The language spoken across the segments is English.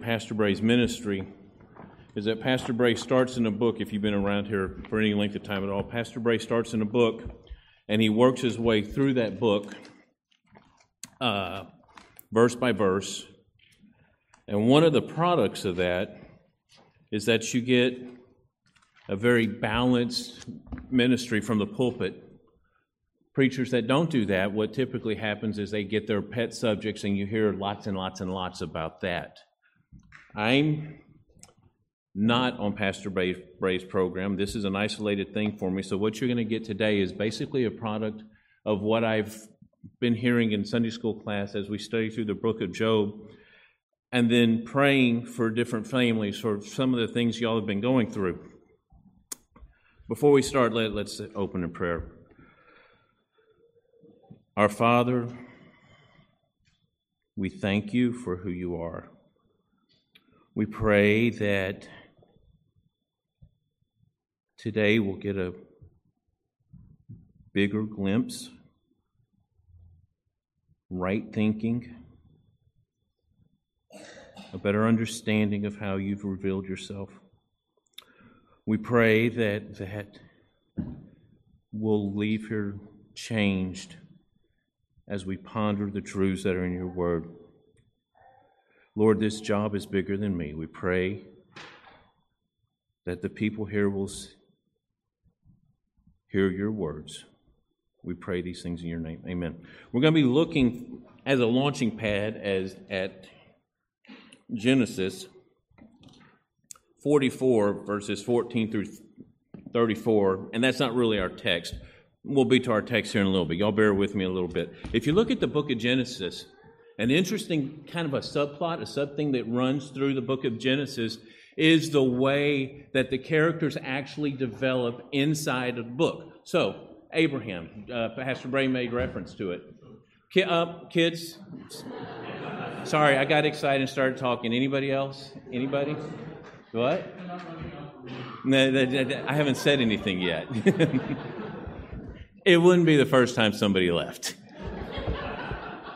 Pastor Bray's ministry is that Pastor Bray starts in a book, if you've been around here for any length of time at all, Pastor Bray starts in a book and he works his way through that book uh, verse by verse. And one of the products of that is that you get a very balanced ministry from the pulpit. Preachers that don't do that, what typically happens is they get their pet subjects and you hear lots and lots and lots about that. I'm not on Pastor Bray's program. This is an isolated thing for me. So, what you're going to get today is basically a product of what I've been hearing in Sunday school class as we study through the book of Job, and then praying for different families for some of the things y'all have been going through. Before we start, let, let's open in prayer. Our Father, we thank you for who you are. We pray that today we'll get a bigger glimpse right thinking, a better understanding of how you've revealed yourself. We pray that that we'll leave here changed as we ponder the truths that are in your word. Lord, this job is bigger than me. We pray that the people here will hear your words. We pray these things in your name. Amen. We're going to be looking as a launching pad as at Genesis 44 verses 14 through 34, and that's not really our text. We'll be to our text here in a little bit. Y'all bear with me a little bit. If you look at the book of Genesis, an interesting kind of a subplot, a sub thing that runs through the book of Genesis is the way that the characters actually develop inside of the book. So, Abraham. Uh, Pastor Bray made reference to it. Ki- uh, kids, sorry, I got excited and started talking. Anybody else? Anybody? What? No, I haven't said anything yet. it wouldn't be the first time somebody left.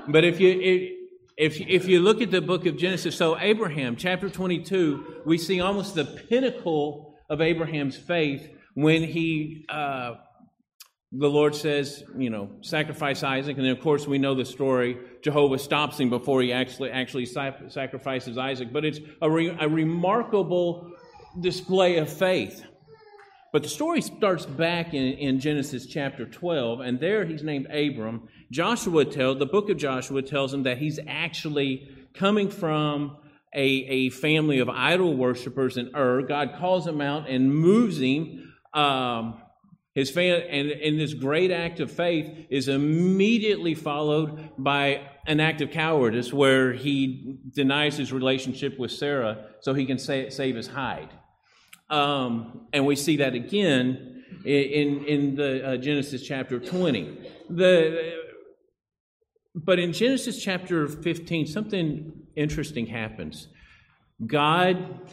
But if you if if you look at the book of Genesis, so Abraham, chapter 22, we see almost the pinnacle of Abraham's faith when he uh, the Lord says, you know, sacrifice Isaac, and then of course we know the story. Jehovah stops him before he actually actually sacrifices Isaac, but it's a, re- a remarkable display of faith. But the story starts back in, in Genesis chapter 12, and there he's named Abram. Joshua tells the book of Joshua tells him that he's actually coming from a, a family of idol worshippers in Ur. God calls him out and moves him. Um, his fan, and, and this great act of faith is immediately followed by an act of cowardice where he denies his relationship with Sarah so he can sa- save his hide. Um, and we see that again in, in the uh, Genesis chapter 20. The, but in Genesis chapter 15, something interesting happens. God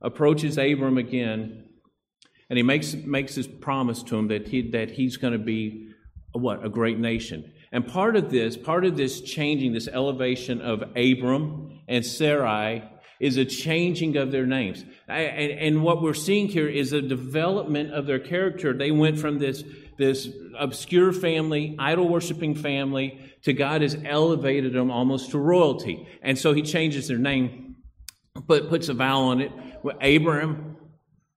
approaches Abram again and he makes, makes his promise to him that, he, that he's going to be a, what? A great nation. And part of this, part of this changing, this elevation of Abram and Sarai is a changing of their names. And, and what we're seeing here is a development of their character. They went from this, this obscure family, idol worshiping family, to God has elevated them almost to royalty. And so he changes their name, but puts a vowel on it. Abram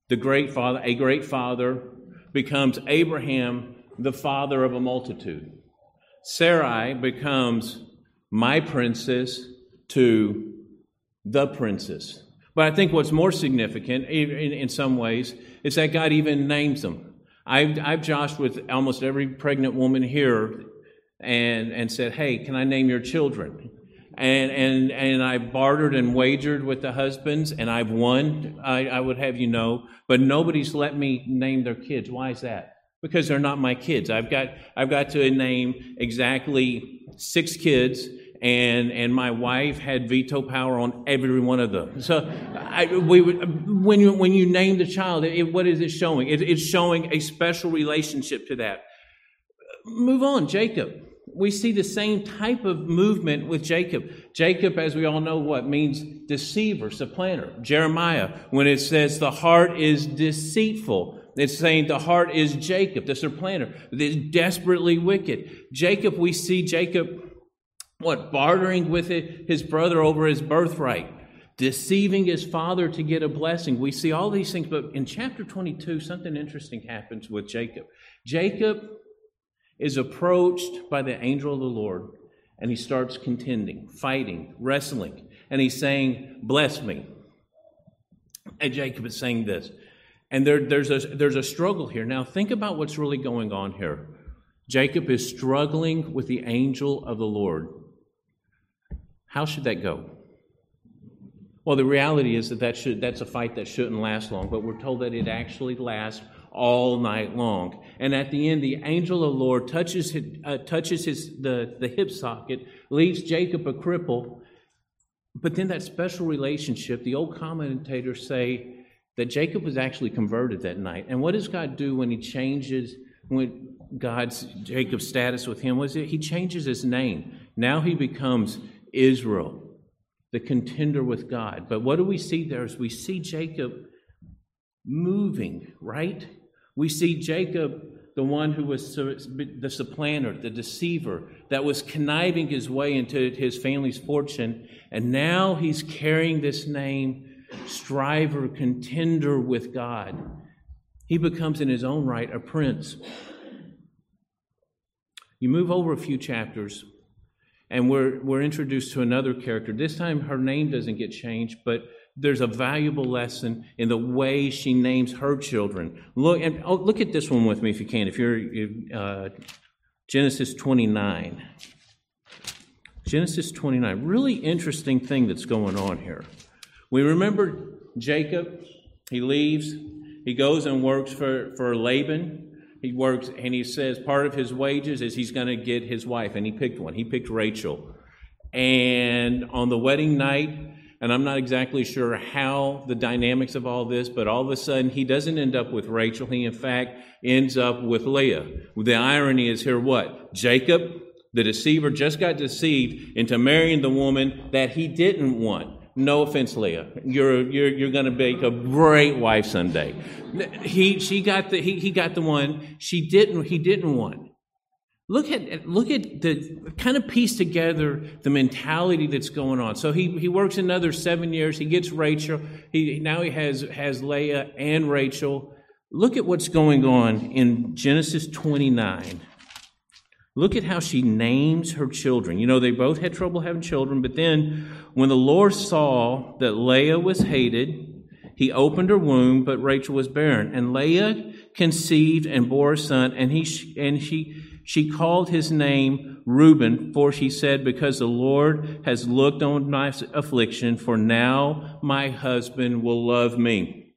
the great father, a great father, becomes Abraham, the father of a multitude. Sarai becomes my princess to the princess. But I think what's more significant, in, in some ways, is that God even names them. I've, I've joshed with almost every pregnant woman here and, and said, Hey, can I name your children? and and and I bartered and wagered with the husbands, and I've won. I, I would have you know, but nobody's let me name their kids. Why is that? Because they're not my kids. I've got I've got to name exactly six kids, and and my wife had veto power on every one of them. So I, we when you when you name the child, it, what is it showing? It, it's showing a special relationship to that. Move on, Jacob. we see the same type of movement with Jacob. Jacob, as we all know, what means deceiver, supplanter. Jeremiah, when it says the heart is deceitful, it's saying the heart is Jacob, the supplanter, is desperately wicked. Jacob, we see Jacob, what, bartering with his brother over his birthright, deceiving his father to get a blessing. We see all these things, but in chapter 22, something interesting happens with Jacob. Jacob is approached by the angel of the Lord and he starts contending, fighting, wrestling, and he's saying, Bless me. And Jacob is saying this. And there, there's, a, there's a struggle here. Now, think about what's really going on here. Jacob is struggling with the angel of the Lord. How should that go? Well, the reality is that, that should, that's a fight that shouldn't last long, but we're told that it actually lasts all night long. And at the end, the angel of the Lord touches, his, uh, touches his, the, the hip socket, leaves Jacob a cripple. But then that special relationship, the old commentators say that Jacob was actually converted that night. And what does God do when he changes when God's Jacob's status with him? Was it he changes his name? Now he becomes Israel, the contender with God. But what do we see there is we see Jacob moving, right? We see Jacob, the one who was the supplanter, the deceiver, that was conniving his way into his family's fortune, and now he's carrying this name, striver, contender with God. He becomes, in his own right, a prince. You move over a few chapters, and we're, we're introduced to another character. This time, her name doesn't get changed, but there's a valuable lesson in the way she names her children. Look, and oh, look at this one with me if you can. If you're uh, Genesis 29. Genesis 29. Really interesting thing that's going on here. We remember Jacob. He leaves. He goes and works for, for Laban. He works and he says part of his wages is he's going to get his wife, and he picked one. He picked Rachel. And on the wedding night, and I'm not exactly sure how the dynamics of all this, but all of a sudden he doesn't end up with Rachel. He, in fact, ends up with Leah. The irony is here what? Jacob, the deceiver, just got deceived into marrying the woman that he didn't want. No offense, Leah. You're, you're, you're going to make a great wife someday. He, she got the, he, he got the one she didn't, he didn't want. Look at, look at the kind of piece together the mentality that's going on. So he, he works another seven years. He gets Rachel. He, now he has, has Leah and Rachel. Look at what's going on in Genesis 29. Look at how she names her children. You know, they both had trouble having children, but then when the Lord saw that Leah was hated, he opened her womb, but Rachel was barren. And Leah conceived and bore a son, and he and she she called his name Reuben, for she said, Because the Lord has looked on my affliction, for now my husband will love me.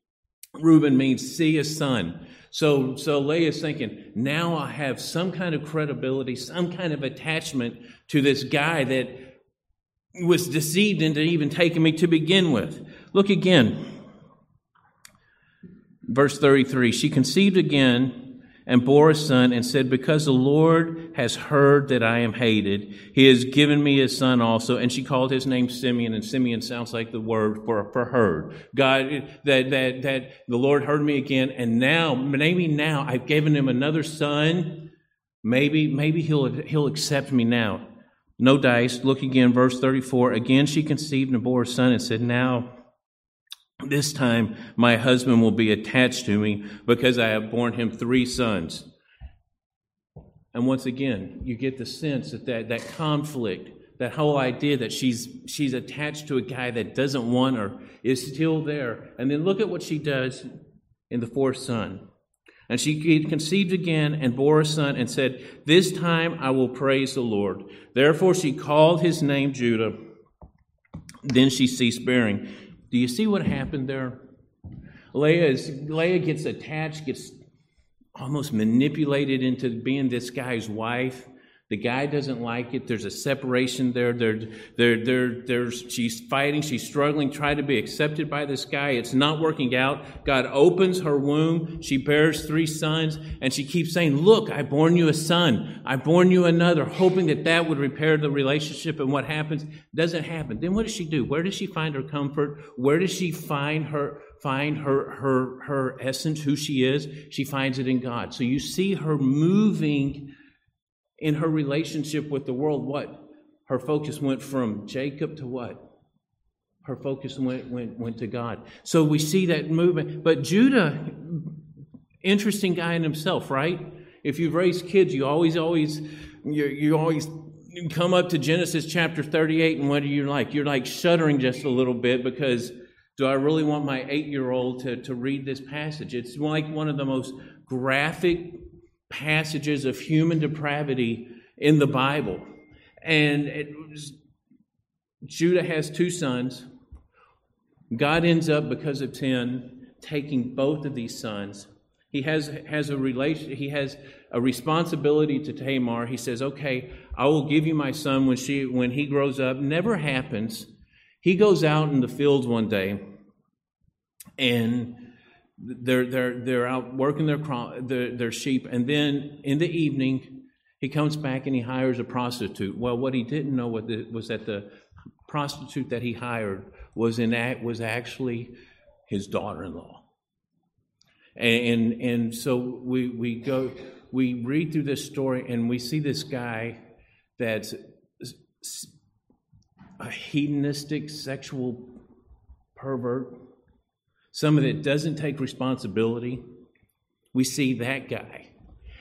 Reuben means see a son. So, so Leah's thinking, now I have some kind of credibility, some kind of attachment to this guy that was deceived into even taking me to begin with. Look again. Verse 33 She conceived again and bore a son and said, Because the Lord has heard that I am hated, he has given me a son also. And she called his name Simeon, and Simeon sounds like the word for, for heard. God, that, that, that the Lord heard me again, and now, maybe now I've given him another son. Maybe, maybe he'll, he'll accept me now. No dice. Look again, verse 34. Again she conceived and bore a son and said, Now, this time my husband will be attached to me because I have borne him three sons. And once again, you get the sense that that, that conflict, that whole idea that she's, she's attached to a guy that doesn't want her, is still there. And then look at what she does in the fourth son. And she conceived again and bore a son and said, This time I will praise the Lord. Therefore she called his name Judah. Then she ceased bearing. Do you see what happened there? Leah, is, Leah gets attached, gets almost manipulated into being this guy's wife. The guy doesn't like it. There's a separation there. There, there, there, she's fighting. She's struggling, trying to be accepted by this guy. It's not working out. God opens her womb. She bears three sons, and she keeps saying, Look, I born you a son. I born you another, hoping that that would repair the relationship. And what happens? Doesn't happen. Then what does she do? Where does she find her comfort? Where does she find her, find her, her, her essence, who she is? She finds it in God. So you see her moving in her relationship with the world, what? Her focus went from Jacob to what? Her focus went, went, went to God. So we see that movement. But Judah, interesting guy in himself, right? If you've raised kids, you always, always, you you always come up to Genesis chapter 38, and what are you like? You're like shuddering just a little bit because do I really want my eight year old to, to read this passage? It's like one of the most graphic passages of human depravity in the Bible. And was, Judah has two sons. God ends up, because of sin, taking both of these sons. He has, has a relation, he has a responsibility to Tamar. He says, Okay, I will give you my son when she when he grows up. Never happens. He goes out in the fields one day and they're, they're, they're out working their, their, their sheep, and then in the evening, he comes back and he hires a prostitute. Well, what he didn't know was that the prostitute that he hired was, in, was actually his daughter in law. And, and, and so we, we go, we read through this story and we see this guy that's a hedonistic sexual pervert some that doesn't take responsibility. We see that guy.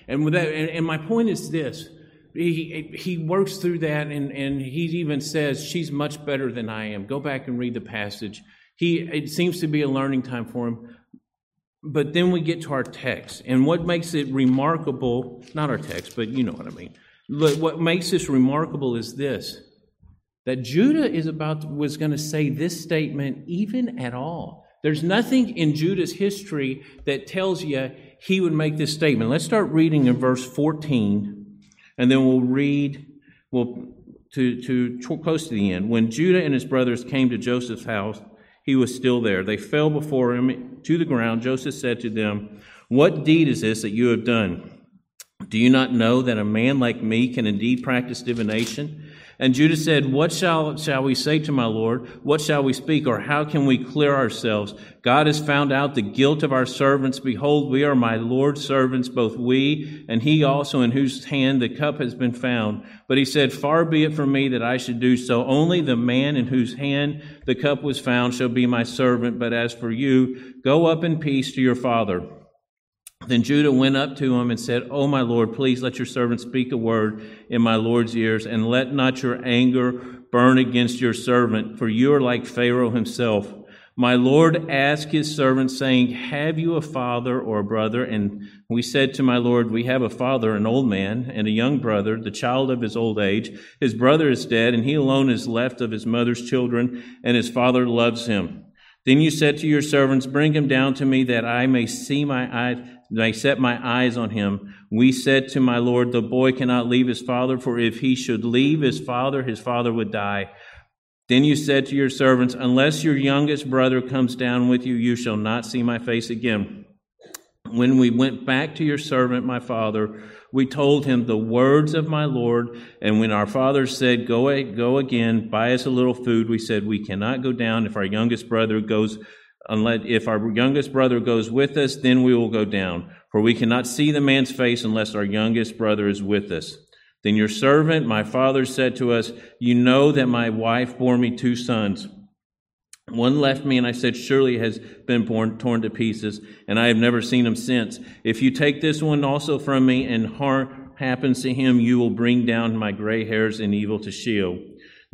And that, and, and my point is this. He, he works through that and, and he even says, She's much better than I am. Go back and read the passage. He, it seems to be a learning time for him. But then we get to our text. And what makes it remarkable, not our text, but you know what I mean. What makes this remarkable is this that Judah is about was going to say this statement even at all. There's nothing in Judah's history that tells you he would make this statement. Let's start reading in verse 14, and then we'll read well, to, to close to the end. When Judah and his brothers came to Joseph's house, he was still there. They fell before him to the ground. Joseph said to them, What deed is this that you have done? Do you not know that a man like me can indeed practice divination? And Judah said, What shall, shall we say to my Lord? What shall we speak? Or how can we clear ourselves? God has found out the guilt of our servants. Behold, we are my Lord's servants, both we and he also, in whose hand the cup has been found. But he said, Far be it from me that I should do so. Only the man in whose hand the cup was found shall be my servant. But as for you, go up in peace to your father. Then Judah went up to him and said, O my Lord, please let your servant speak a word in my Lord's ears, and let not your anger burn against your servant, for you are like Pharaoh himself. My Lord asked his servant, saying, Have you a father or a brother? And we said to my Lord, We have a father, an old man, and a young brother, the child of his old age. His brother is dead, and he alone is left of his mother's children, and his father loves him. Then you said to your servants, Bring him down to me that I may see my eyes I set my eyes on him. We said to my Lord, The boy cannot leave his father, for if he should leave his father, his father would die. Then you said to your servants, Unless your youngest brother comes down with you, you shall not see my face again. When we went back to your servant, my father, we told him the words of my Lord. And when our father said, Go, go again, buy us a little food, we said, We cannot go down if our youngest brother goes unless if our youngest brother goes with us, then we will go down. For we cannot see the man's face unless our youngest brother is with us. Then your servant, my father, said to us, You know that my wife bore me two sons. One left me, and I said, Surely has been born, torn to pieces, and I have never seen him since. If you take this one also from me, and harm happens to him, you will bring down my gray hairs in evil to Sheol.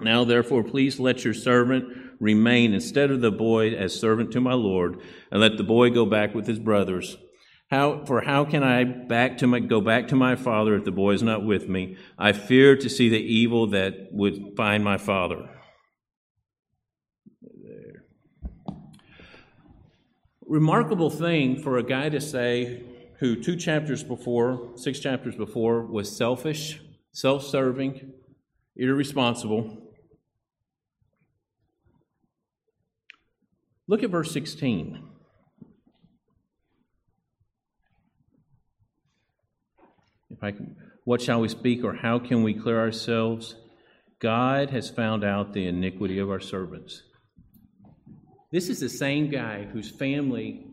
Now, therefore, please let your servant remain instead of the boy as servant to my Lord, and let the boy go back with his brothers. How, for how can I back to my, go back to my father if the boy is not with me? I fear to see the evil that would find my father. There. Remarkable thing for a guy to say who two chapters before, six chapters before, was selfish, self serving, irresponsible. Look at verse 16. If I can, what shall we speak or how can we clear ourselves? God has found out the iniquity of our servants. This is the same guy whose family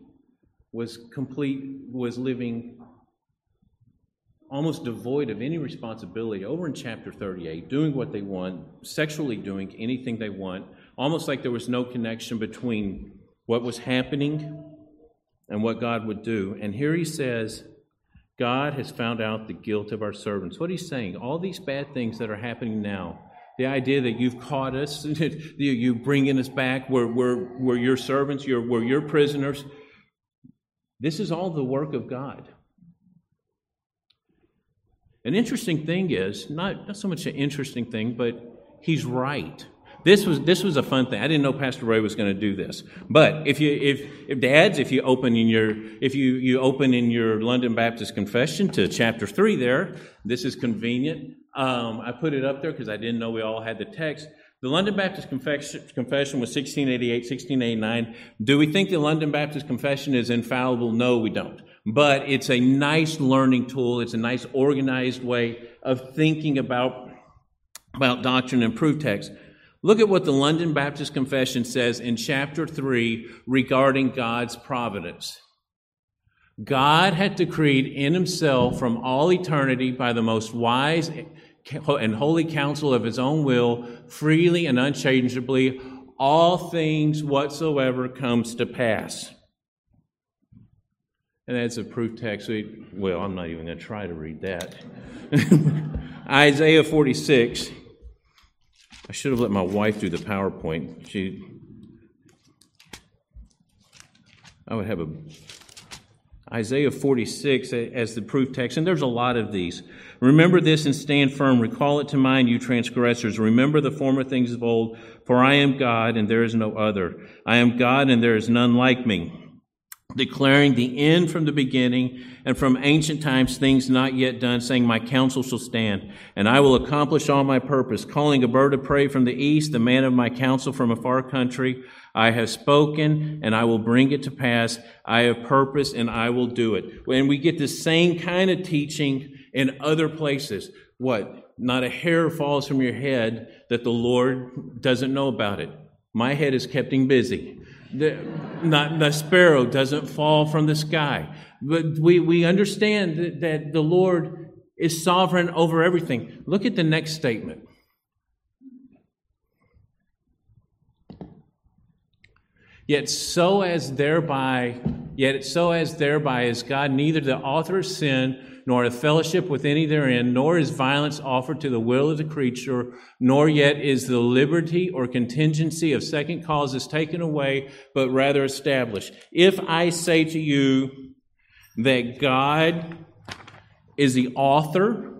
was complete was living almost devoid of any responsibility over in chapter 38 doing what they want sexually doing anything they want almost like there was no connection between what was happening and what God would do. And here he says, God has found out the guilt of our servants. What he's saying, all these bad things that are happening now, the idea that you've caught us, you're bringing us back, we're, we're, we're your servants, you're, we're your prisoners. This is all the work of God. An interesting thing is, not, not so much an interesting thing, but he's right. This was this was a fun thing. I didn't know Pastor Bray was going to do this. But if you if, if dads, if you open in your if you you open in your London Baptist Confession to chapter three, there this is convenient. Um, I put it up there because I didn't know we all had the text. The London Baptist Confession, Confession was 1688, 1689. Do we think the London Baptist Confession is infallible? No, we don't. But it's a nice learning tool. It's a nice organized way of thinking about, about doctrine and proof text. Look at what the London Baptist Confession says in chapter 3 regarding God's providence. God had decreed in himself from all eternity by the most wise and holy counsel of his own will, freely and unchangeably, all things whatsoever comes to pass. And that's a proof text. Well, I'm not even going to try to read that. Isaiah 46. I should have let my wife do the PowerPoint. She, I would have a Isaiah 46 as the proof text, and there's a lot of these. Remember this and stand firm. Recall it to mind, you transgressors. Remember the former things of old, for I am God and there is no other. I am God and there is none like me declaring the end from the beginning and from ancient times things not yet done, saying, My counsel shall stand, and I will accomplish all my purpose, calling a bird of prey from the east, the man of my counsel from a far country. I have spoken, and I will bring it to pass. I have purpose, and I will do it. And we get the same kind of teaching in other places. What? Not a hair falls from your head that the Lord doesn't know about it. My head is kept busy. The, not, the sparrow doesn't fall from the sky. But we, we understand that, that the Lord is sovereign over everything. Look at the next statement. Yet so as thereby, yet so as thereby is God neither the author of sin nor a fellowship with any therein, nor is violence offered to the will of the creature, nor yet is the liberty or contingency of second causes taken away, but rather established. If I say to you that God is the author,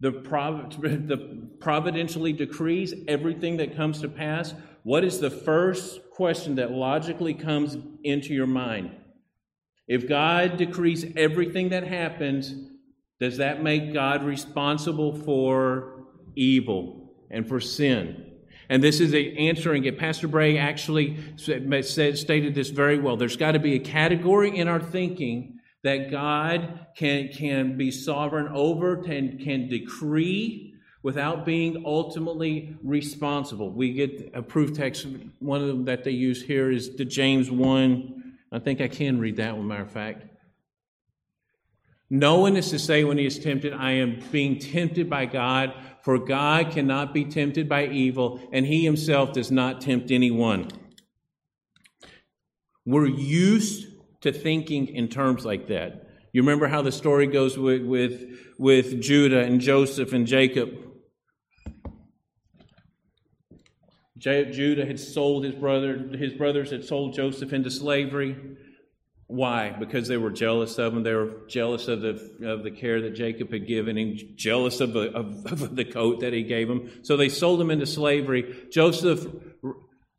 the, prov- the providentially decrees everything that comes to pass, what is the first question that logically comes into your mind? If God decrees everything that happens, does that make God responsible for evil and for sin? And this is answering it. Pastor Bray actually said, stated this very well. There's got to be a category in our thinking that God can, can be sovereign over, can, can decree without being ultimately responsible. We get a proof text, one of them that they use here is the James 1 I think I can read that one, matter of fact. No one is to say when he is tempted, I am being tempted by God, for God cannot be tempted by evil, and he himself does not tempt anyone. We're used to thinking in terms like that. You remember how the story goes with, with, with Judah and Joseph and Jacob. Judah had sold his brother, his brothers had sold Joseph into slavery. Why? Because they were jealous of him. They were jealous of the, of the care that Jacob had given him, jealous of the, of, of the coat that he gave him. So they sold him into slavery. Joseph,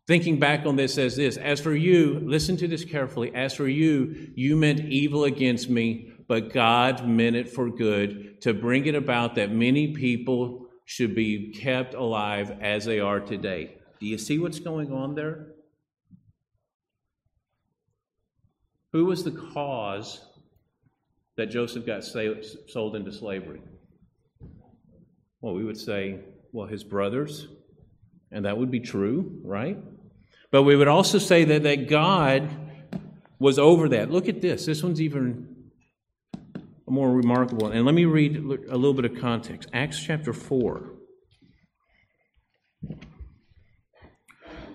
thinking back on this, says this As for you, listen to this carefully. As for you, you meant evil against me, but God meant it for good to bring it about that many people should be kept alive as they are today. Do you see what's going on there? Who was the cause that Joseph got sold into slavery? Well, we would say, well, his brothers, and that would be true, right? But we would also say that, that God was over that. Look at this. This one's even more remarkable. And let me read a little bit of context. Acts chapter 4.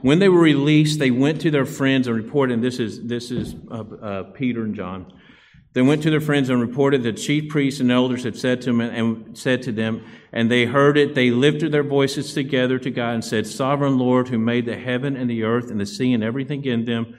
When they were released, they went to their friends and reported, and this is, this is uh, uh, Peter and John. They went to their friends and reported that chief priests and elders had said to them and said to them, and they heard it. They lifted their voices together to God and said, Sovereign Lord, who made the heaven and the earth and the sea and everything in them,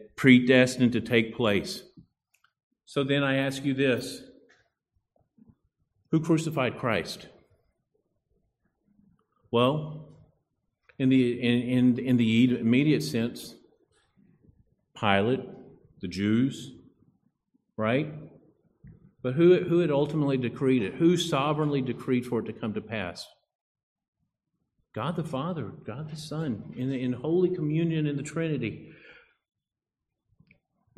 predestined to take place. So then I ask you this Who crucified Christ? Well, in the, in, in, in the immediate sense, Pilate, the Jews, right? But who, who had ultimately decreed it? Who sovereignly decreed for it to come to pass? God the Father, God the Son, in, in holy communion in the Trinity.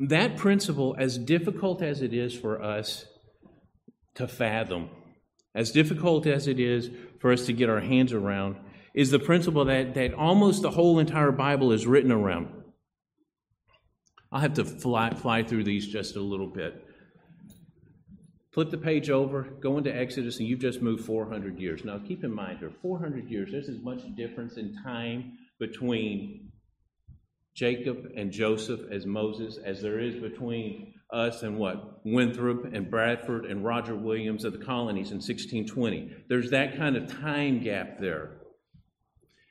That principle, as difficult as it is for us to fathom, as difficult as it is for us to get our hands around, is the principle that, that almost the whole entire Bible is written around. I'll have to fly, fly through these just a little bit. Flip the page over, go into Exodus, and you've just moved 400 years. Now, keep in mind here 400 years, there's as much difference in time between Jacob and Joseph as Moses as there is between us and what? Winthrop and Bradford and Roger Williams of the colonies in 1620. There's that kind of time gap there.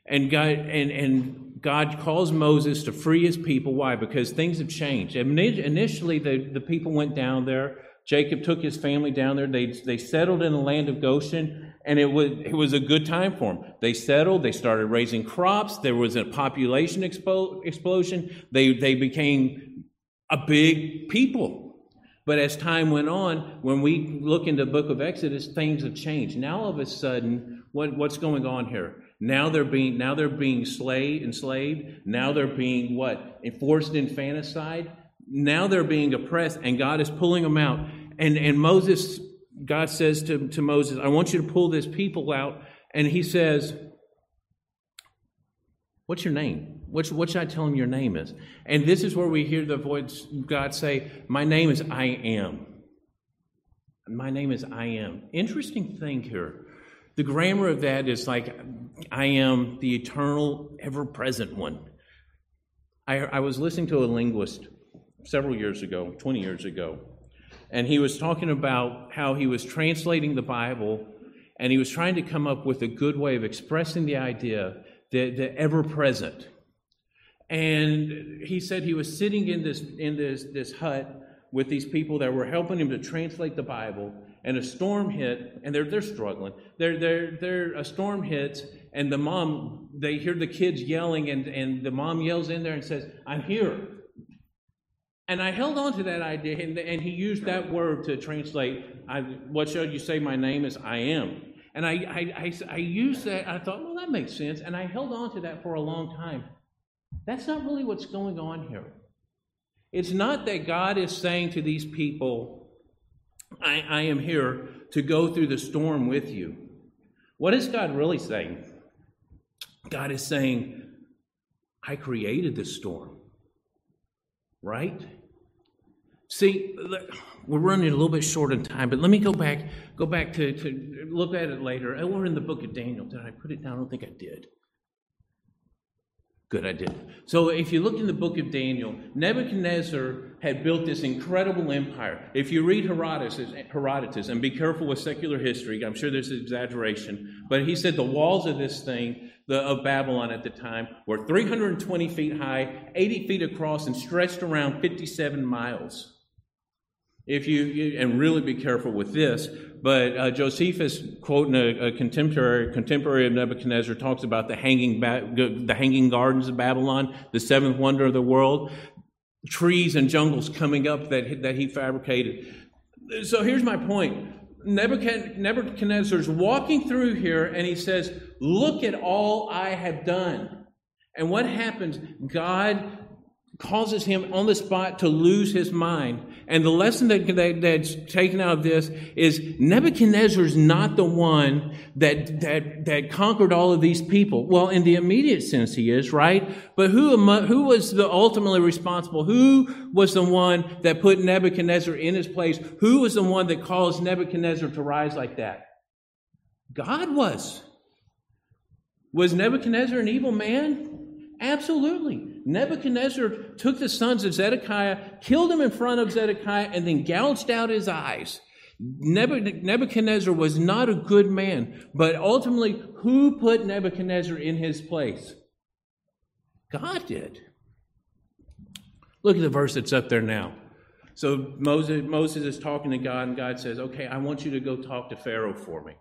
And God and, and God calls Moses to free his people. Why? Because things have changed. Initially, the, the people went down there. Jacob took his family down there. They, they settled in the land of Goshen and it was, it was a good time for them. They settled, they started raising crops, there was a population expo- explosion, they, they became a big people. But as time went on, when we look into the book of Exodus, things have changed. Now all of a sudden, what, what's going on here? Now they're being now they're being slave, enslaved. Now they're being what? Enforced infanticide. Now they're being oppressed, and God is pulling them out. And and Moses God says to, to Moses, I want you to pull this people out. And he says, What's your name? What, what should I tell him your name is? And this is where we hear the voice God say, My name is I am. My name is I am. Interesting thing here. The grammar of that is like, I am the eternal, ever present one. I, I was listening to a linguist several years ago, 20 years ago, and he was talking about how he was translating the Bible and he was trying to come up with a good way of expressing the idea that the ever present. And he said he was sitting in this in this this hut with these people that were helping him to translate the Bible, and a storm hit, and they're they're struggling. They're they're they're a storm hits, and the mom they hear the kids yelling, and and the mom yells in there and says, "I'm here." And I held on to that idea, and, and he used that word to translate, I, what shall you say my name is? I am. And I, I, I, I used that, I thought, well, that makes sense. And I held on to that for a long time. That's not really what's going on here. It's not that God is saying to these people, I, I am here to go through the storm with you. What is God really saying? God is saying, I created the storm. Right? See, we're running a little bit short on time, but let me go back, go back to, to look at it later. Oh, we're in the book of Daniel. Did I put it down? I don't think I did. Good, I did. So if you look in the book of Daniel, Nebuchadnezzar had built this incredible empire. If you read Herodotus, Herodotus, and be careful with secular history, I'm sure there's an exaggeration, but he said the walls of this thing, the, of Babylon at the time, were 320 feet high, 80 feet across, and stretched around 57 miles. If you, and really be careful with this, but uh, Josephus, quoting a, a, contemporary contemporary of Nebuchadnezzar, talks about the hanging ba- the hanging gardens of Babylon, the seventh wonder of the world, trees and jungles coming up that that he fabricated. So here's my point: Nebuchadnezzar's walking through here, and he says, "Look at all I have done." And what happens? God causes him on the spot to lose his mind. And the lesson that, that, that's taken out of this is Nebuchadnezzar is not the one that, that, that conquered all of these people. Well, in the immediate sense, he is, right? But who, who was the ultimately responsible? Who was the one that put Nebuchadnezzar in his place? Who was the one that caused Nebuchadnezzar to rise like that? God was. Was Nebuchadnezzar an evil man? Absolutely. Nebuchadnezzar took the sons of Zedekiah, killed them in front of Zedekiah, and then gouged out his eyes. Nebuchadnezzar was not a good man, but ultimately, who put Nebuchadnezzar in his place? God did. Look at the verse that's up there now. So Moses, Moses is talking to God, and God says, Okay, I want you to go talk to Pharaoh for me.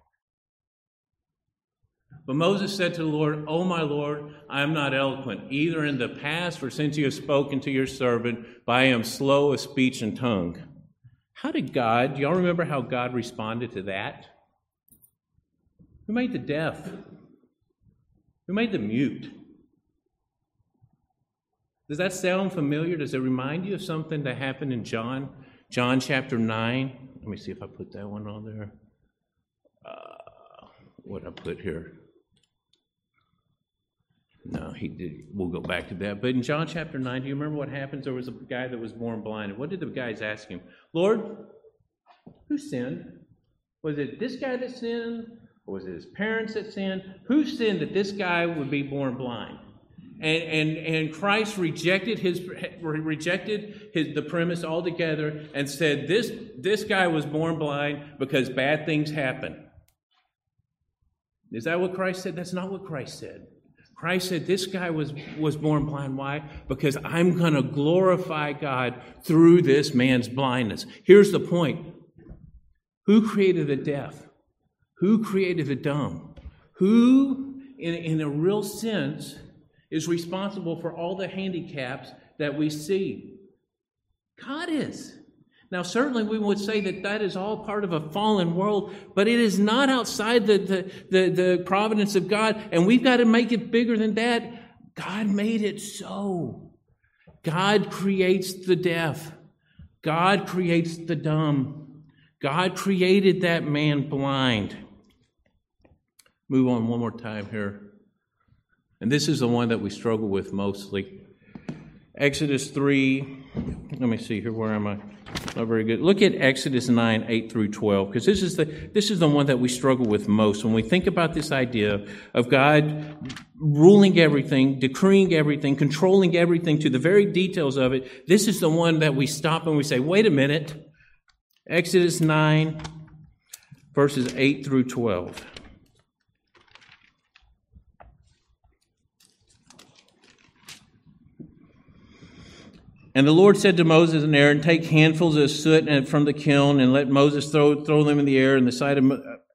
But Moses said to the Lord, O my Lord, I am not eloquent, either in the past or since you have spoken to your servant, but I am slow of speech and tongue. How did God, do y'all remember how God responded to that? Who made the deaf? Who made the mute? Does that sound familiar? Does it remind you of something that happened in John? John chapter 9. Let me see if I put that one on there. Uh, what I put here. No, he did. We'll go back to that. But in John chapter 9, do you remember what happens? There was a guy that was born blind. And what did the guys ask him? Lord, who sinned? Was it this guy that sinned? Or was it his parents that sinned? Who sinned that this guy would be born blind? And, and, and Christ rejected, his, rejected his, the premise altogether and said, this, this guy was born blind because bad things happen. Is that what Christ said? That's not what Christ said. Christ said, This guy was, was born blind. Why? Because I'm going to glorify God through this man's blindness. Here's the point Who created the deaf? Who created the dumb? Who, in, in a real sense, is responsible for all the handicaps that we see? God is. Now, certainly we would say that that is all part of a fallen world, but it is not outside the, the, the, the providence of God, and we've got to make it bigger than that. God made it so. God creates the deaf. God creates the dumb. God created that man blind. Move on one more time here. And this is the one that we struggle with mostly. Exodus 3. Let me see here. Where am I? Not very good. Look at Exodus 9, 8 through 12, because this is the this is the one that we struggle with most when we think about this idea of God ruling everything, decreeing everything, controlling everything to the very details of it. This is the one that we stop and we say, wait a minute. Exodus 9, verses 8 through 12. And the Lord said to Moses and Aaron, Take handfuls of soot from the kiln and let Moses throw, throw them in the air in the sight of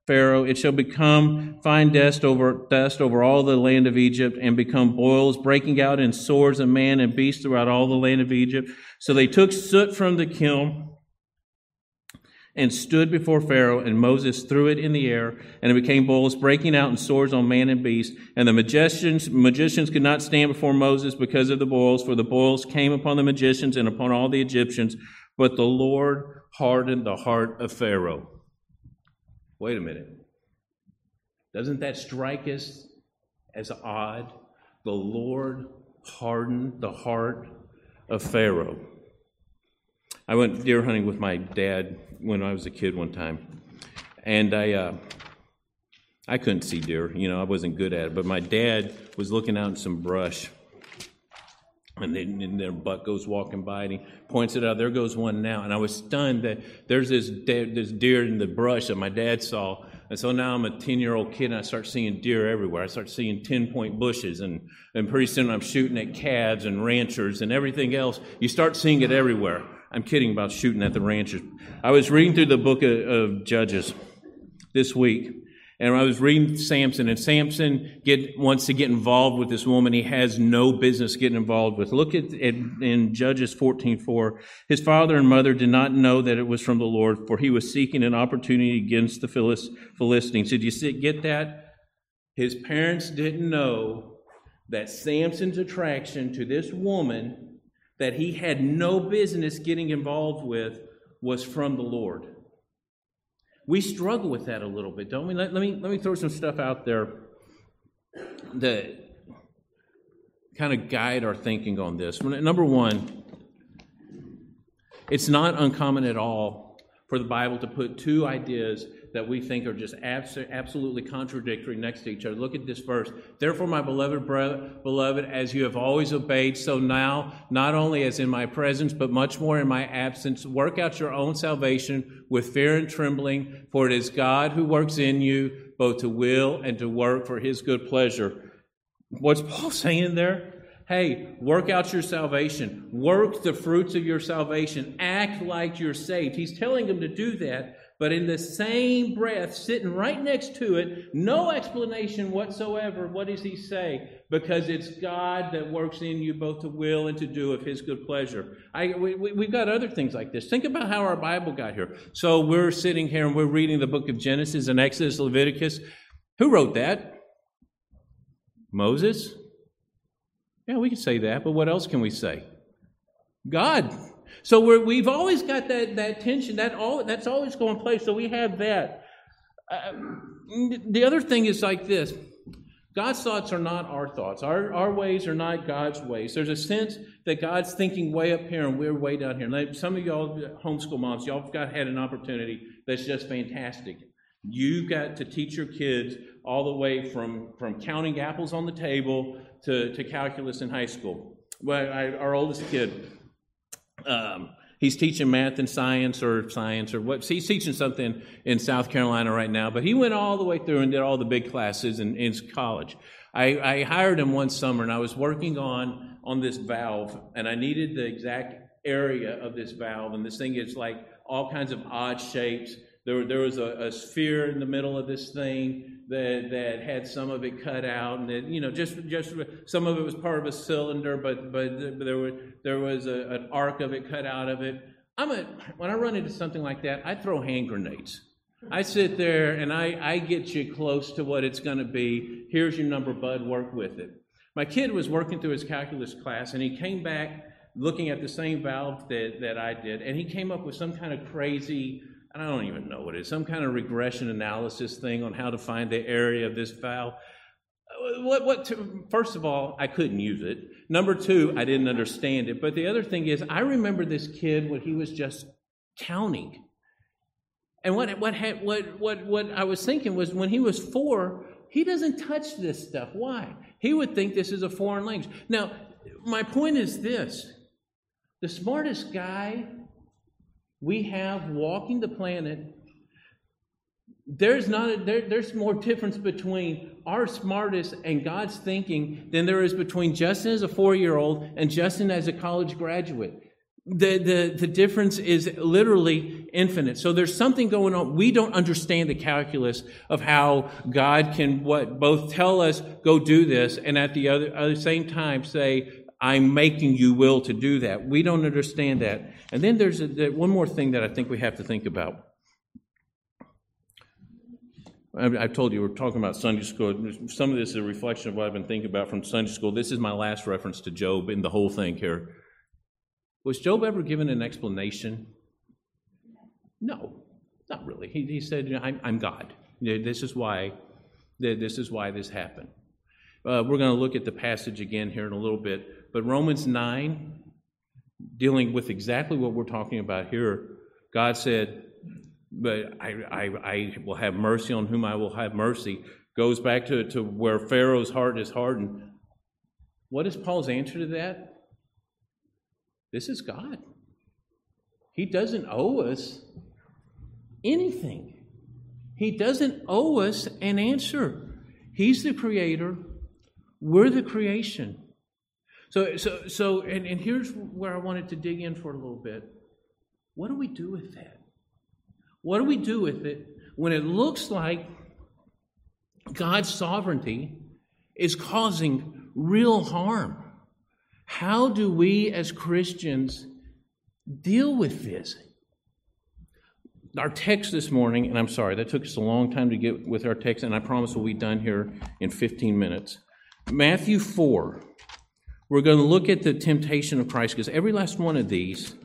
Pharaoh. It shall become fine dust over, dust over all the land of Egypt and become boils, breaking out in sores of man and beast throughout all the land of Egypt. So they took soot from the kiln and stood before Pharaoh, and Moses threw it in the air, and it became boils, breaking out in swords on man and beast. And the magicians, magicians could not stand before Moses because of the boils, for the boils came upon the magicians and upon all the Egyptians. But the Lord hardened the heart of Pharaoh. Wait a minute. Doesn't that strike us as odd? The Lord hardened the heart of Pharaoh. I went deer hunting with my dad when I was a kid one time, and I uh, I couldn't see deer. You know, I wasn't good at it. But my dad was looking out in some brush, and then and their buck goes walking by, and he points it out. There goes one now, and I was stunned that there's this de- this deer in the brush that my dad saw. And so now I'm a 10 year old kid and I start seeing deer everywhere. I start seeing 10 point bushes, and, and pretty soon I'm shooting at calves and ranchers and everything else. You start seeing it everywhere. I'm kidding about shooting at the ranchers. I was reading through the book of, of Judges this week, and I was reading Samson, and Samson get, wants to get involved with this woman he has no business getting involved with. Look at, at in Judges 14:4. His father and mother did not know that it was from the Lord, for he was seeking an opportunity against the Philistines. Did you get that? His parents didn't know that Samson's attraction to this woman that he had no business getting involved with was from the Lord. We struggle with that a little bit, don't we? Let, let, me, let me throw some stuff out there that kind of guide our thinking on this. Number one, it's not uncommon at all for the Bible to put two ideas that we think are just abs- absolutely contradictory next to each other. Look at this verse. Therefore, my beloved beloved, as you have always obeyed, so now, not only as in my presence, but much more in my absence, work out your own salvation with fear and trembling, for it is God who works in you both to will and to work for his good pleasure. What's Paul saying there? Hey, work out your salvation. Work the fruits of your salvation. Act like you're saved. He's telling them to do that but in the same breath, sitting right next to it, no explanation whatsoever. What does he say? Because it's God that works in you both to will and to do of his good pleasure. I, we, we've got other things like this. Think about how our Bible got here. So we're sitting here and we're reading the book of Genesis and Exodus, Leviticus. Who wrote that? Moses? Yeah, we can say that, but what else can we say? God so we have always got that, that tension. That all, that's always going to play. So we have that. Uh, the other thing is like this God's thoughts are not our thoughts. Our, our ways are not God's ways. There's a sense that God's thinking way up here and we're way down here. Like some of y'all homeschool moms, y'all have got had an opportunity that's just fantastic. You've got to teach your kids all the way from, from counting apples on the table to, to calculus in high school. Well, I, our oldest kid, um, he's teaching math and science or science or what. He's teaching something in South Carolina right now, but he went all the way through and did all the big classes in, in college. I, I hired him one summer and I was working on, on this valve and I needed the exact area of this valve. And this thing is like all kinds of odd shapes. There, there was a, a sphere in the middle of this thing that that had some of it cut out, and that you know just just some of it was part of a cylinder, but but there was there was a, an arc of it cut out of it. I'm a when I run into something like that, I throw hand grenades. I sit there and I, I get you close to what it's going to be. Here's your number, bud. Work with it. My kid was working through his calculus class, and he came back looking at the same valve that, that I did, and he came up with some kind of crazy I don't even know what it is, some kind of regression analysis thing on how to find the area of this valve. What, what to, first of all, I couldn't use it. Number two, I didn't understand it. But the other thing is, I remember this kid when he was just counting. And what, what, what, what, what I was thinking was when he was four, he doesn't touch this stuff. Why? He would think this is a foreign language. Now, my point is this the smartest guy we have walking the planet, there's not a, there, there's more difference between our smartest and God's thinking than there is between Justin as a four-year-old and Justin as a college graduate. The, the, the difference is literally infinite. So there's something going on. We don't understand the calculus of how God can what both tell us, go do this, and at the other, the same time say, I'm making you will to do that. We don't understand that. And then there's a, one more thing that I think we have to think about. I, I told you we're talking about Sunday school. Some of this is a reflection of what I've been thinking about from Sunday school. This is my last reference to Job in the whole thing here. Was Job ever given an explanation? No, not really. He, he said, I'm, I'm God. This is why this is why this happened. Uh, we're going to look at the passage again here in a little bit But Romans 9, dealing with exactly what we're talking about here, God said, But I, I, I will have mercy on whom I will have mercy, goes back to, to where Pharaoh's heart is hardened. What is Paul's answer to that? This is God. He doesn't owe us anything. He doesn't owe us an answer. He's the creator. We're the creation. So, so, so, and, and here's where I wanted to dig in for a little bit. What do we do with that? What do we do with it when it looks like God's sovereignty is causing real harm? How do we as Christians deal with this? Our text this morning, and I'm sorry, that took us a long time to get with our text, and I promise we'll be done here in 15 minutes. Matthew 4. We're going to look at the temptation of Christ because every last one of these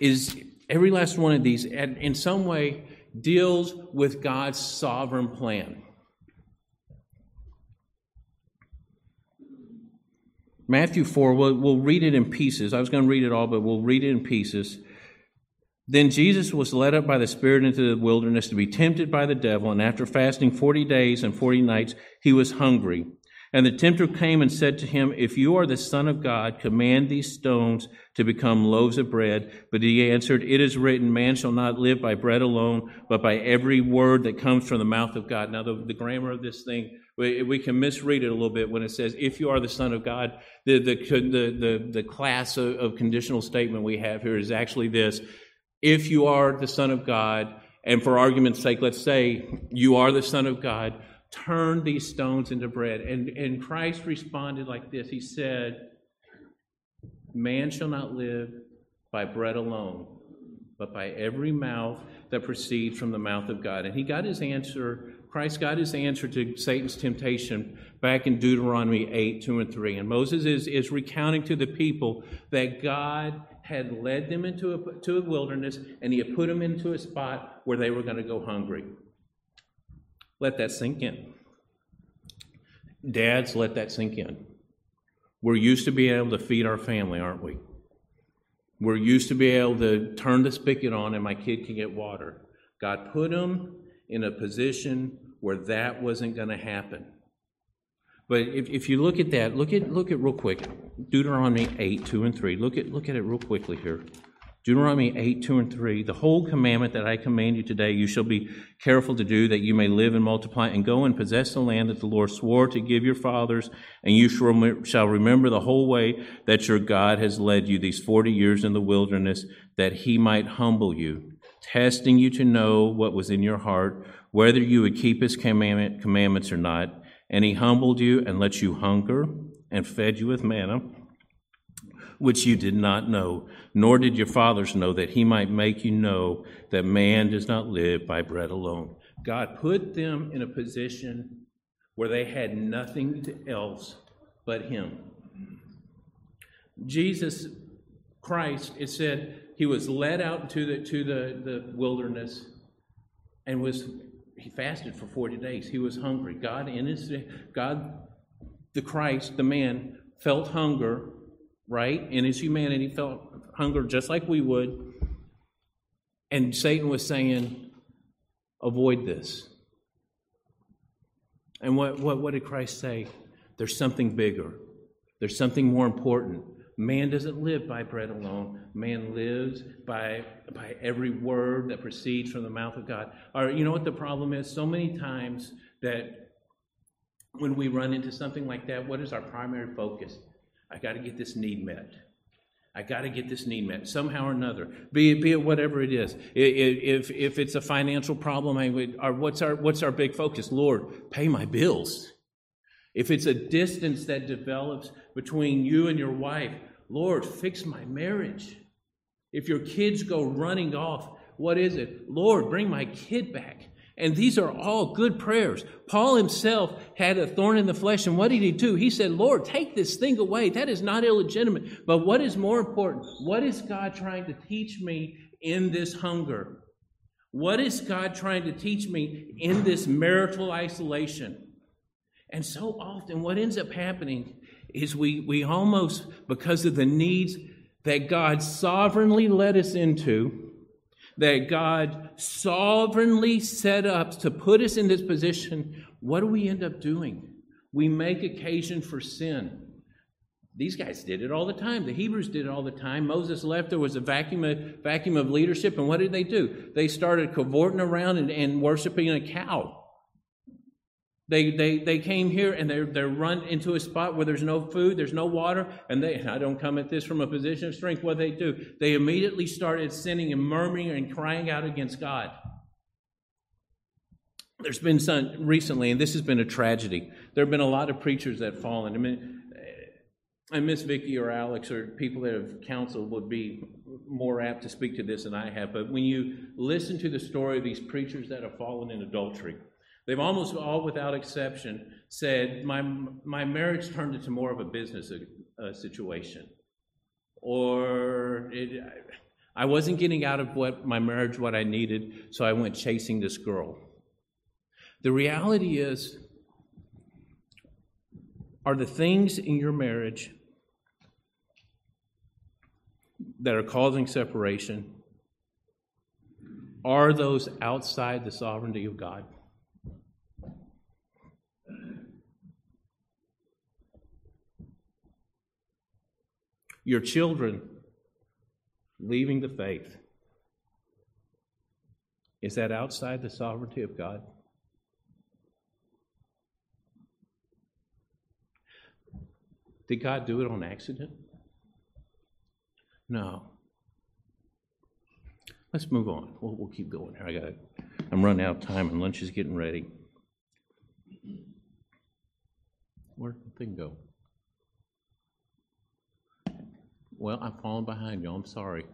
is every last one of these in some way deals with God's sovereign plan. Matthew 4, we'll, we'll read it in pieces. I was going to read it all, but we'll read it in pieces. Then Jesus was led up by the Spirit into the wilderness to be tempted by the devil, and after fasting 40 days and 40 nights, he was hungry. And the tempter came and said to him, If you are the Son of God, command these stones to become loaves of bread. But he answered, It is written, Man shall not live by bread alone, but by every word that comes from the mouth of God. Now, the, the grammar of this thing, we, we, can misread it a little bit when it says, If you are the Son of God. The, the, the, the, the class of, of conditional statement we have here is actually this If you are the Son of God, and for argument's sake, let's say you are the Son of God turn these stones into bread. And, and Christ responded like this He said, Man shall not live by bread alone, but by every mouth that proceeds from the mouth of God. And he got his answer, Christ got his answer to Satan's temptation back in Deuteronomy 8, 2 and 3. And Moses is, is recounting to the people that God had led them into a, to a wilderness and he had put them into a spot where they were going to go hungry. Let that sink in. Dads, let that sink in. We're used to being able to feed our family, aren't we? We're used to being able to turn the spigot on and my kid can get water. God put him in a position where that wasn't going to happen. But if, if you look at that, look at look at real quick, Deuteronomy 8, 2 and 3. Look at look at it real quickly here. Deuteronomy 8, 2 and 3, the whole commandment that I command you today, you shall be careful to do that you may live and multiply and go and possess the land that the Lord swore to give your fathers, and you shall remember the whole way that your God has led you these 40 years in the wilderness, that he might humble you, testing you to know what was in your heart, whether you would keep his commandment, commandments or not. And he humbled you and let you hunger and fed you with manna which you did not know, nor did your fathers know, that he might make you know that man does not live by bread alone. God put them in a position where they had nothing else but him. Jesus Christ, it said, he was led out to the to the, the wilderness and was he fasted for 40 days. He was hungry. God in his God the Christ, the man, felt hunger right? In his humanity, felt hunger just like we would. And Satan was saying, avoid this. And what, what, what did Christ say? There's something bigger, there's something more important. Man doesn't live by bread alone. Man lives by, by every word that proceeds from the mouth of God. Or, you know what the problem is? So many times that when we run into something like that, what is our primary focus? I got to get this need met. I got to get this need met somehow or another, be it, be it whatever it is. If, if it's a financial problem, I would, or what's, our, what's our big focus? Lord, pay my bills. If it's a distance that develops between you and your wife, Lord, fix my marriage. If your kids go running off, what is it? Lord, bring my kid back. And these are all good prayers. Paul himself had a thorn in the flesh, and what did he do? He said, Lord, take this thing away. That is not illegitimate. But what is more important? What is God trying to teach me in this hunger? What is God trying to teach me in this marital isolation? And so often, what ends up happening is we, we almost, because of the needs that God sovereignly led us into, that God sovereignly set up to put us in this position, what do we end up doing? We make occasion for sin. These guys did it all the time. The Hebrews did it all the time. Moses left, there was a vacuum of, vacuum of leadership, and what did they do? They started cavorting around and, and worshiping a cow. They, they, they came here and they're, they're run into a spot where there's no food, there's no water, and they, I don't come at this from a position of strength. What they do? They immediately started sinning and murmuring and crying out against God. There's been some recently, and this has been a tragedy. There have been a lot of preachers that have fallen. I mean, eh, and Miss Vicky or Alex or people that have counseled would be more apt to speak to this than I have. But when you listen to the story of these preachers that have fallen in adultery, They've almost all, without exception, said, My, my marriage turned into more of a business uh, situation. Or it, I wasn't getting out of what my marriage what I needed, so I went chasing this girl. The reality is, are the things in your marriage that are causing separation, are those outside the sovereignty of God? Your children leaving the faith. Is that outside the sovereignty of God? Did God do it on accident? No. Let's move on. We'll, we'll keep going here. I got. I'm running out of time, and lunch is getting ready. Where did the thing go? Well, I'm falling behind you. I'm sorry.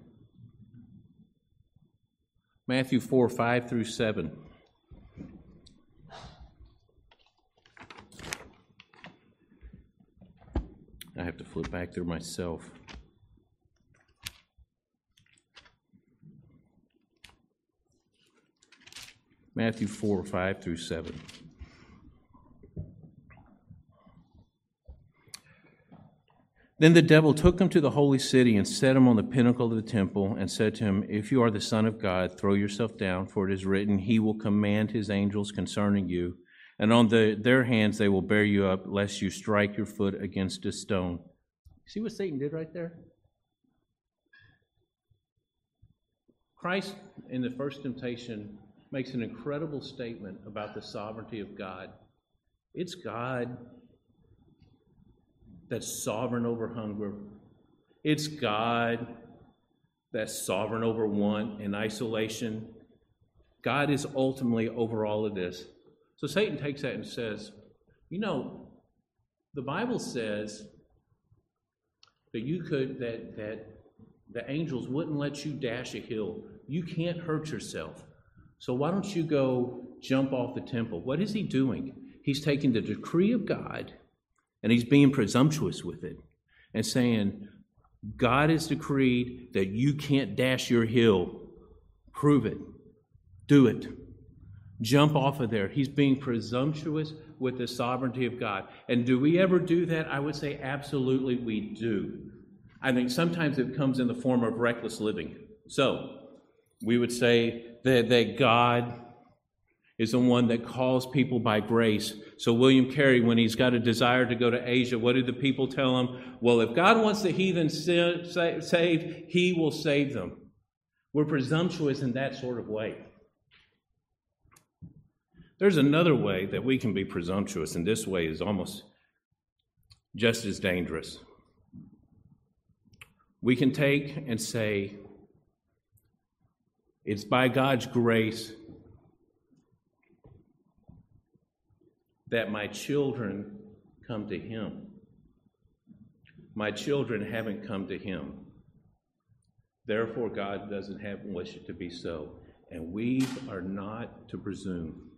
Matthew 4 5 through 7. I have to flip back there myself. Matthew 4 5 through 7. Then the devil took him to the holy city and set him on the pinnacle of the temple and said to him, If you are the Son of God, throw yourself down, for it is written, He will command His angels concerning you, and on the, their hands they will bear you up, lest you strike your foot against a stone. See what Satan did right there? Christ, in the first temptation, makes an incredible statement about the sovereignty of God. It's God that's sovereign over hunger. It's God that's sovereign over want and isolation. God is ultimately over all of this. So Satan takes that and says, you know, the Bible says that you could that that the angels wouldn't let you dash a hill. You can't hurt yourself. So why don't you go jump off the temple? What is he doing? He's taking the decree of God and he's being presumptuous with it and saying, God has decreed that you can't dash your hill. Prove it. Do it. Jump off of there. He's being presumptuous with the sovereignty of God. And do we ever do that? I would say absolutely we do. I think sometimes it comes in the form of reckless living. So we would say that, that God is the one that calls people by grace. So, William Carey, when he's got a desire to go to Asia, what do the people tell him? Well, if God wants the heathen saved, he will save them. We're presumptuous in that sort of way. There's another way that we can be presumptuous, and this way is almost just as dangerous. We can take and say, It's by God's grace that my children come to Him. My children haven't come to Him. Therefore, God doesn't have wish it to be so. And we are not to presume.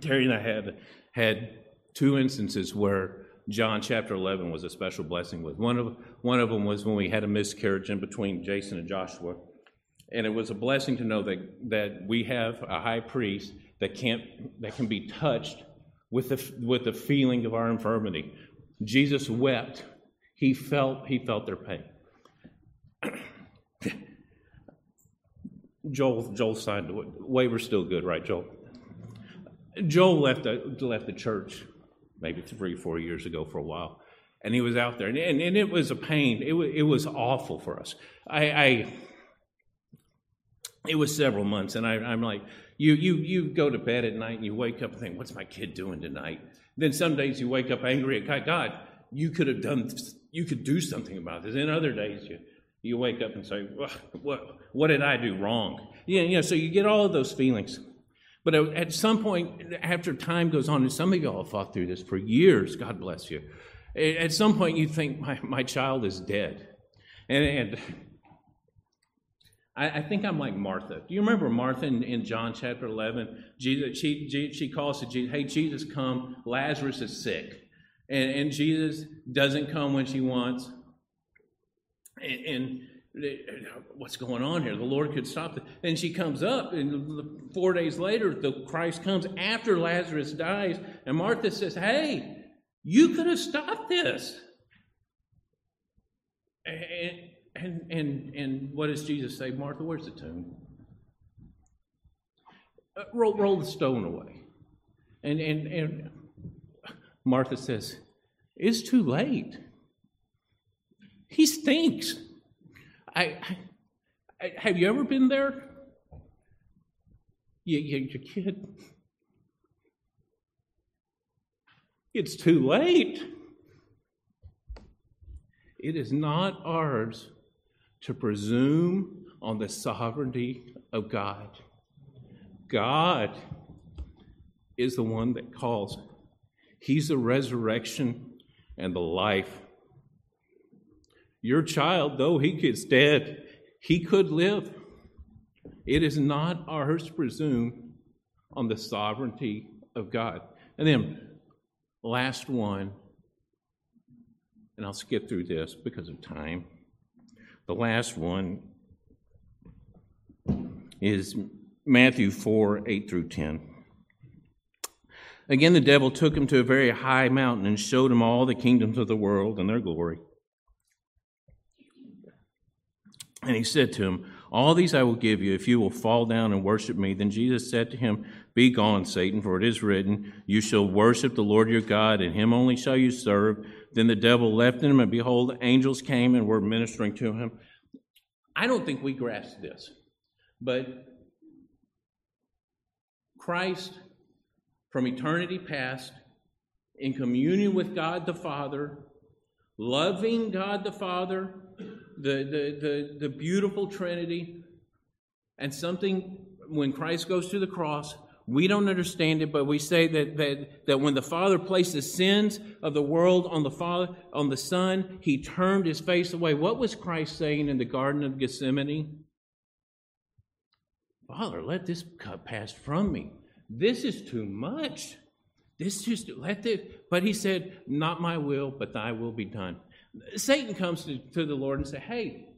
Terry and I had had two instances where John chapter 11 was a special blessing with. One of, one of them was when we had a miscarriage in between Jason and Joshua. And it was a blessing to know that, that we have a high priest that can't that can be touched with the, with the feeling of our infirmity. Jesus wept. He felt, he felt their pain. Joel, Joel signed waiver's still good, right, Joel? Joel left the, left the church maybe three, four years ago for a while, and he was out there, and, and, and it was a pain. It was, it was awful for us. I, I it was several months, and I, I'm like, you, you, you go to bed at night and you wake up and think, what's my kid doing tonight? Then some days you wake up angry at God. God, you could have done, you could do something about this. And other days you, you wake up and say, what, what did I do wrong? Yeah, you know, so you get all of those feelings. But at some point, after time goes on, and some of y'all have fought through this for years, God bless you. At some point, you think, my, my child is dead. And, and I, I, think I'm like Martha. Do you remember Martha in, in John chapter 11? Jesus, she, she calls to Jesus, hey, Jesus, come. Lazarus is sick. And, and Jesus doesn't come when she wants. And, and what's going on here? The Lord could stop it. And she comes up, and four days later, the Christ comes after Lazarus dies, and Martha says, Hey, you could have stopped this. And, and, and, and what does Jesus say? Martha, where's the tomb? Uh, roll, roll the stone away. And, and, and Martha says, It's too late. He stinks. I, I, have you ever been there? You, you, your kid. It's too late. It is not ours to presume on the sovereignty of God. God is the one that calls. He's the resurrection and the life. Your child, though he gets dead, he could live. It is not ours to presume on the sovereignty of God. And then, last one, and I'll skip through this because of time. The last one is Matthew 4 8 through 10. Again, the devil took him to a very high mountain and showed him all the kingdoms of the world and their glory. And he said to him, All these I will give you if you will fall down and worship me. Then Jesus said to him, Be gone, Satan, for it is written, You shall worship the Lord your God, and him only shall you serve. Then the devil left him, and behold, angels came and were ministering to him. I don't think we grasp this, but Christ, from eternity past, in communion with God the Father, loving God the Father, the, the, the, the beautiful Trinity, and something when Christ goes to the cross, we don't understand it, but we say that, that, that when the Father placed the sins of the world on the Father, on the Son, he turned his face away. What was Christ saying in the Garden of Gethsemane? Father, let this cup pass from me. This is too much. This just let this. But he said, Not my will, but thy will be done. Satan comes to, to the Lord and say, Hey,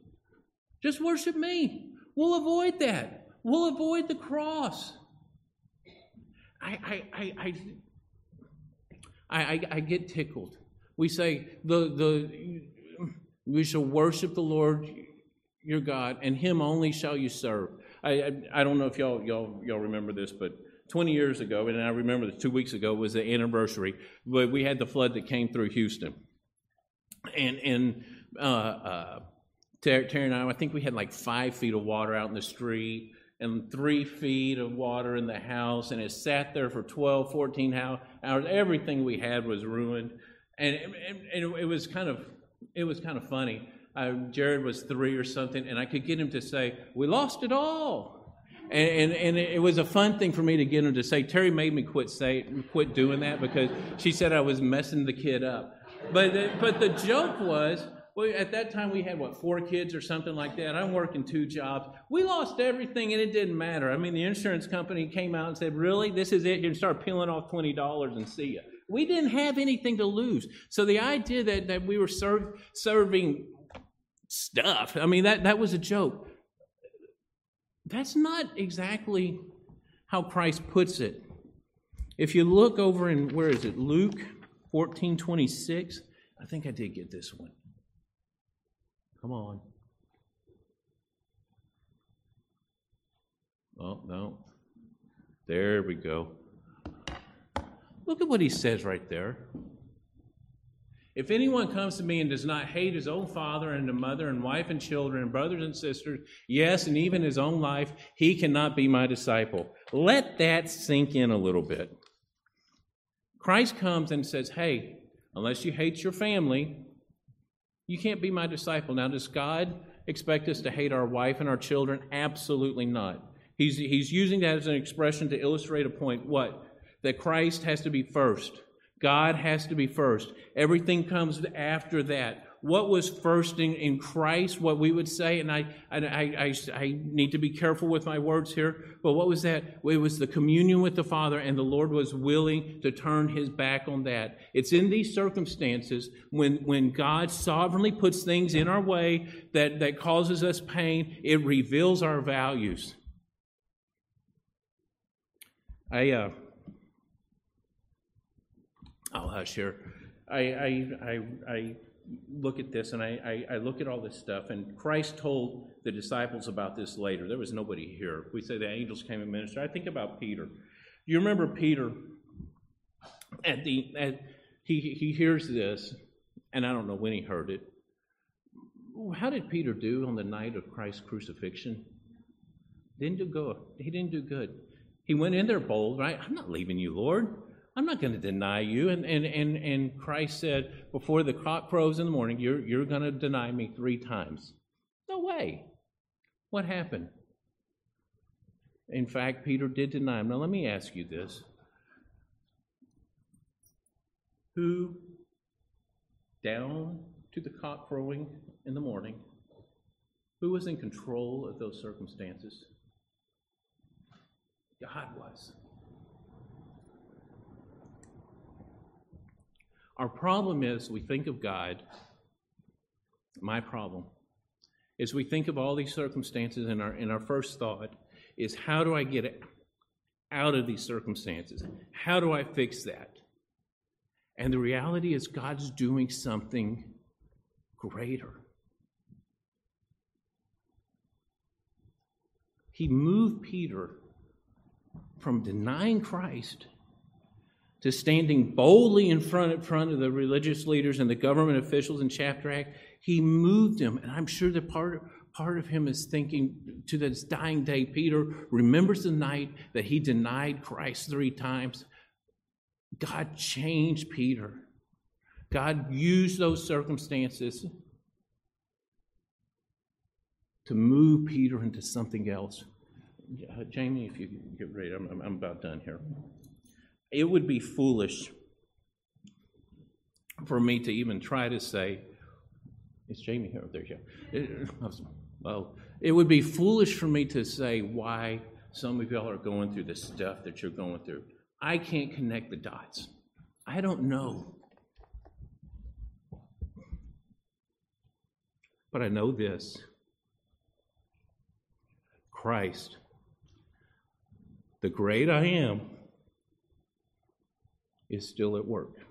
just worship me. We'll avoid that. We'll avoid the cross. I, I, I, I, I, get tickled. We say, the, the, we shall worship the Lord your God, and him only shall you serve. I, I, I, don't know if y'all, y'all, y'all remember this, but 20 years ago, and I remember this two weeks ago was the anniversary, but we had the flood that came through Houston. And, and uh, uh, Terry, Terry and I, I think we had like five feet of water out in the street and three feet of water in the house, and it sat there for 12, 14 hours. Everything we had was ruined, and, and, it was kind of it was kind of funny. Uh, Jared was three or something, and I could get him to say, "We lost it all." And, and, and, it was a fun thing for me to get him to say. Terry made me quit say quit doing that because she said I was messing the kid up. But the, but the joke was well, at that time we had what four kids or something like that. I'm working two jobs. We lost everything, and it didn't matter. I mean, the insurance company came out and said, "Really, this is it? You can start peeling off twenty dollars and see you." We didn't have anything to lose. So the idea that, that we were serve, serving stuff, I mean, that, that was a joke. That's not exactly how Christ puts it. If you look over in, where is it? Luke 14 26. I think I did get this one. Come on. Oh, no. There we go. Look at what he says right there. If anyone comes to me and does not hate his own father and the mother and wife and children and brothers and sisters, yes, and even his own life, he cannot be my disciple. Let that sink in a little bit. Christ comes and says, Hey, unless you hate your family, you can't be my disciple. Now, does God expect us to hate our wife and our children? Absolutely not. He's, he's using that as an expression to illustrate a point. What? That Christ has to be first. God has to be first. Everything comes after that. What was first in, in Christ, what we would say, and I, I, I, I need to be careful with my words here, but what was that? It was the communion with the Father, and the Lord was willing to turn his back on that. It's in these circumstances when, when God sovereignly puts things in our way that, that causes us pain, it reveals our values. I, uh, I'll hush here. I, I, I, I look at this and I, I, I, look at all this stuff, and Christ told the disciples about this later. There was nobody here. We say the angels came and ministered. I think about Peter. You remember Peter at the at, he he hears this, and I don't know when he heard it. How did Peter do on the night of Christ's crucifixion? Didn't do good. He didn't do good. He went in there bold, right? I'm not leaving you, Lord. I'm not going to deny you. And, and, and, and Christ said, Before the cock crows in the morning, you're, you're going to deny me three times. No way. What happened? In fact, Peter did deny him. Now, let me ask you this Who, down to the cock crowing in the morning, who was in control of those circumstances? God was. Our problem is we think of God, my problem is we think of all these circumstances and our, and our first thought is how do I get out of these circumstances? How do I fix that? And the reality is God's doing something greater. He moved Peter from denying Christ to standing boldly in front, in front of the religious leaders and the government officials in chapter act, he moved him. And I'm sure that part, part of him is thinking to this dying day, Peter remembers the night that he denied Christ three times. God changed Peter. God used those circumstances to move Peter into something else. Uh, Jamie, if you get ready, I'm, I'm about done here it would be foolish for me to even try to say, "Is Jamie here?" There you uh, go. Well, it would be foolish for me to say why some of y'all are going through the stuff that you're going through. I can't connect the dots. I don't know. But I know this Christ, the great I am, is still at work.